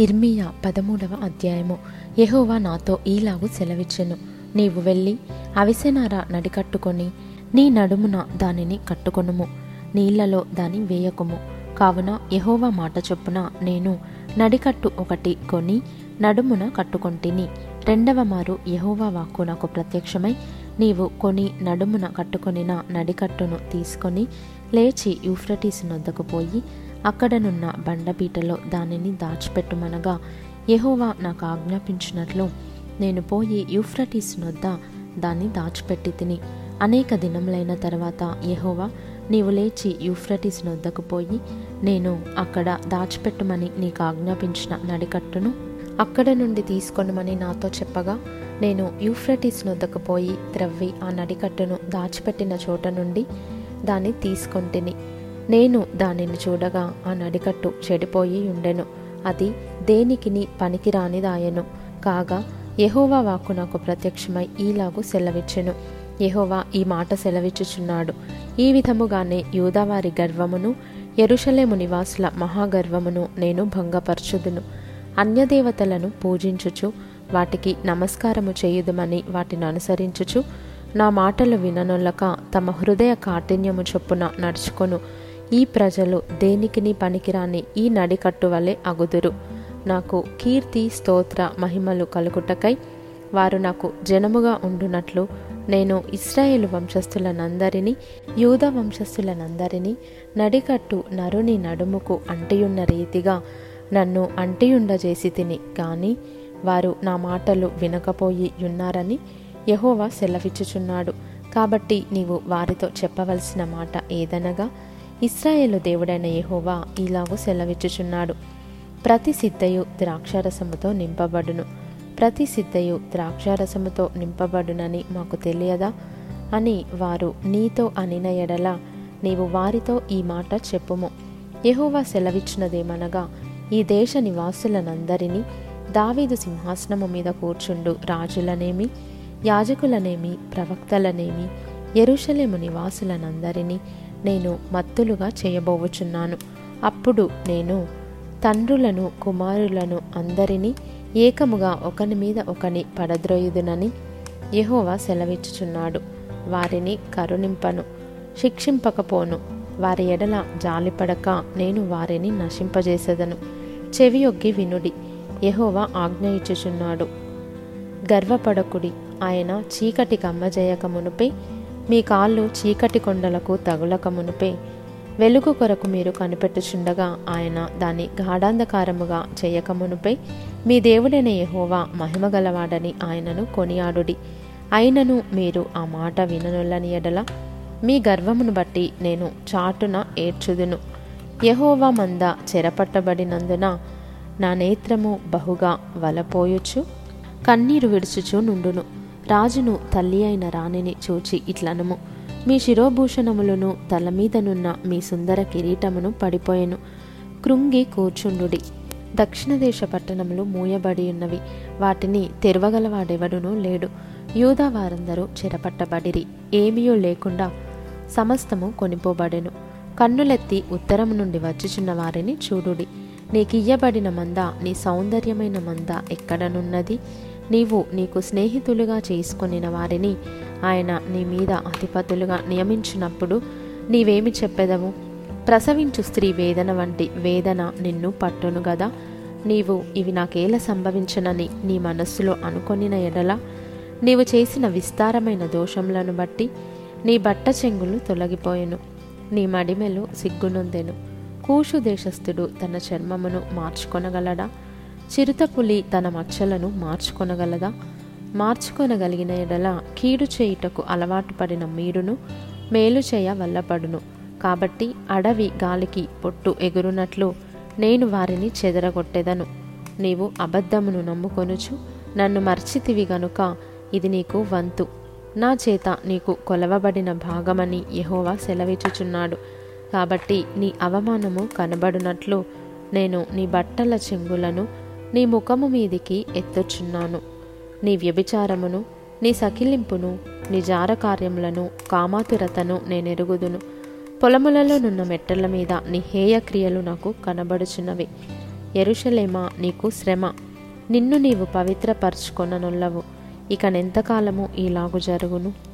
ఇర్మియా పదమూడవ అధ్యాయము. యహోవా నాతో ఈలాగు సెలవిచ్చెను. నీవు వెళ్ళి అవిసెనార నడికట్టుకొని నీ నడుమున దానిని కట్టుకొనుము. నీళ్ళలో దాని వేయకుము. కావున యహోవా మాట చొప్పున నేను నడికట్టు ఒకటి కొని నడుమున కట్టుకొంటిని. రెండవ మారు యహోవా వాక్కు నాకు ప్రత్యక్షమై నీవు కొని నడుమున కట్టుకొనిన నడికట్టును తీసుకొని లేచి యూఫ్రటీస్ నొద్దకు పోయి అక్కడనున్న బండపీటలో దానిని దాచిపెట్టుమనగా యహోవా నాకు ఆజ్ఞాపించినట్లు నేను పోయి యూఫ్రటీస్ నొద్ద దాన్ని దాచిపెట్టి తిని అనేక దినములైన తర్వాత యహోవా నీవు లేచి యూఫ్రటీస్ నొద్దకు పోయి నేను అక్కడ దాచిపెట్టమని నీకు ఆజ్ఞాపించిన నడికట్టును అక్కడ నుండి తీసుకొనమని నాతో చెప్పగా నేను యూఫ్రటీస్ నొద్దకు పోయి త్రవ్వి ఆ నడికట్టును దాచిపెట్టిన చోట నుండి దాన్ని తీసుకొంటిని నేను దానిని చూడగా ఆ నడికట్టు చెడిపోయి ఉండెను. అది దేనికిని పనికిరానిదాయను. కాగా యహోవా వాక్కు నాకు ప్రత్యక్షమై ఈలాగు సెలవిచ్చెను. యహోవా ఈ మాట సెలవిచ్చుచున్నాడు. ఈ విధముగానే యూదావారి గర్వమును ఎరుషలేము నివాసుల మహాగర్వమును నేను భంగపరచుదును. అన్యదేవతలను పూజించుచు వాటికి నమస్కారము చేయుదుమని వాటిని అనుసరించుచు నా మాటలు విననొల్లక తమ హృదయ కాఠిన్యము చొప్పున నడుచుకొను. ఈ ప్రజలు దేనికిని పనికిరాని ఈ నడికట్టు వలె అగుదురు. నాకు కీర్తి స్తోత్ర మహిమలు కలుగుటకై వారు నాకు జనముగా ఉండునట్లు నేను ఇస్రాయేల్ వంశస్థులనందరినీ యూద వంశస్థులనందరినీ నడికట్టు నరుని నడుముకు అంటియున్న రీతిగా నన్ను అంటియుండజేసి తిని కానీ వారు నా మాటలు వినకపోయి ఉన్నారని యహోవా సెలవిచ్చుచున్నాడు. కాబట్టి నీవు వారితో చెప్పవలసిన మాట ఏదనగా ఇస్రాయేలు దేవుడైన యహోవా ఇలాగూ సెలవిచ్చుచున్నాడు. ప్రతి సిద్ధయు ద్రాక్షారసముతో నింపబడును. ప్రతి సిద్ధయు ద్రాక్షారసముతో నింపబడునని మాకు తెలియదా? అని వారు నీతో అనిన ఎడల నీవు వారితో ఈ మాట చెప్పుము. యహోవా సెలవిచ్చినదేమనగా ఈ దేశ నివాసులనందరినీ దావీదు సింహాసనము మీద కూర్చుండు రాజులనేమి యాజకులనేమి ప్రవక్తలనేమి ఎరుషలేము నివాసులనందరినీ నేను మత్తులుగా చేయబోవుచున్నాను అప్పుడు నేను తండ్రులను కుమారులను అందరినీ ఏకముగా ఒకని మీద ఒకని పడద్రోయుదునని యహోవా సెలవిచ్చుచున్నాడు. వారిని కరుణింపను శిక్షింపకపోను. వారి ఎడల జాలిపడక నేను వారిని నశింపజేసేదను. చెవియొగ్గి వినుడి యహోవా ఆజ్ఞ ఇచ్చుచున్నాడు. గర్వపడకుడి ఆయన చీకటి కమ్మజేయక మునుపే మీ కాళ్ళు చీకటి కొండలకు తగులక మునుపే వెలుగు కొరకు మీరు కనిపెట్టుచుండగా ఆయన దాన్ని గాఢాంధకారముగా చేయక మునుపై మీ దేవుడైన యహోవా మహిమగలవాడని ఆయనను కొనియాడుడి. అయినను మీరు ఆ మాట విననులని ఎడల మీ గర్వమును బట్టి నేను చాటున ఏడ్చుదును. యహోవా మంద చెరపట్టబడినందున నా నేత్రము బహుగా వలపోయుచు కన్నీరు విడుచుచు నుండును. రాజును తల్లి అయిన రాణిని చూచి ఇట్లనము. మీ శిరోభూషణములను తల మీదనున్న మీ సుందర కిరీటమును పడిపోయెను. కృంగి కూర్చుండుడి. దక్షిణ దేశ పట్టణములు మూయబడి ఉన్నవి వాటిని తెరవగలవాడెవడునూ లేడు. యూదా వారందరూ చెరపట్టబడిరి. ఏమీయూ లేకుండా సమస్తము కొనిపోబడెను. కన్నులెత్తి ఉత్తరం నుండి వచ్చుచున్న వారిని చూడుడి. నీకియ్యబడిన మంద నీ సౌందర్యమైన మంద ఎక్కడనున్నది? నీవు నీకు స్నేహితులుగా చేసుకొనిన వారిని ఆయన నీ మీద అధిపతులుగా నియమించినప్పుడు నీవేమి చెప్పెదవు? ప్రసవించు స్త్రీ వేదన వంటి వేదన నిన్ను పట్టును గదా. నీవు ఇవి నాకేల సంభవించనని నీ మనస్సులో అనుకొనిన ఎడల నీవు చేసిన విస్తారమైన దోషములను బట్టి నీ బట్ట చెంగులు తొలగిపోయెను. నీ మడిమెలు సిగ్గునొందెను. కూషు దేశస్థుడు తన చర్మమును మార్చుకొనగలడా? చిరుతపులి తన మచ్చలను మార్చుకొనగలదా? మార్చుకొనగలిగిన ఎడల కీడు చేయుటకు అలవాటు పడిన మీరును మేలు చేయ వల్లపడును. కాబట్టి అడవి గాలికి పొట్టు ఎగురునట్లు నేను వారిని చెదరగొట్టెదను. నీవు అబద్ధమును నమ్ముకొనుచు నన్ను మర్చితివి గనుక ఇది నీకు వంతు. నా చేత నీకు కొలవబడిన భాగమని యహోవా సెలవిచ్చుచున్నాడు. కాబట్టి నీ అవమానము కనబడునట్లు నేను నీ బట్టల చెంగులను నీ ముఖము మీదికి ఎత్తుచున్నాను. నీ వ్యభిచారమును నీ సకిలింపును నీ జారకార్యములను కామాతురతను నేనెరుగుదును. పొలములలో నున్న మెట్టల మీద నీ హేయక్రియలు నాకు కనబడుచున్నవి. ఎరుషలేమా నీకు శ్రమ. నిన్ను నీవు పవిత్రపరచుకొననుల్లవు. ఇక నెంతకాలము ఇలాగు జరుగును?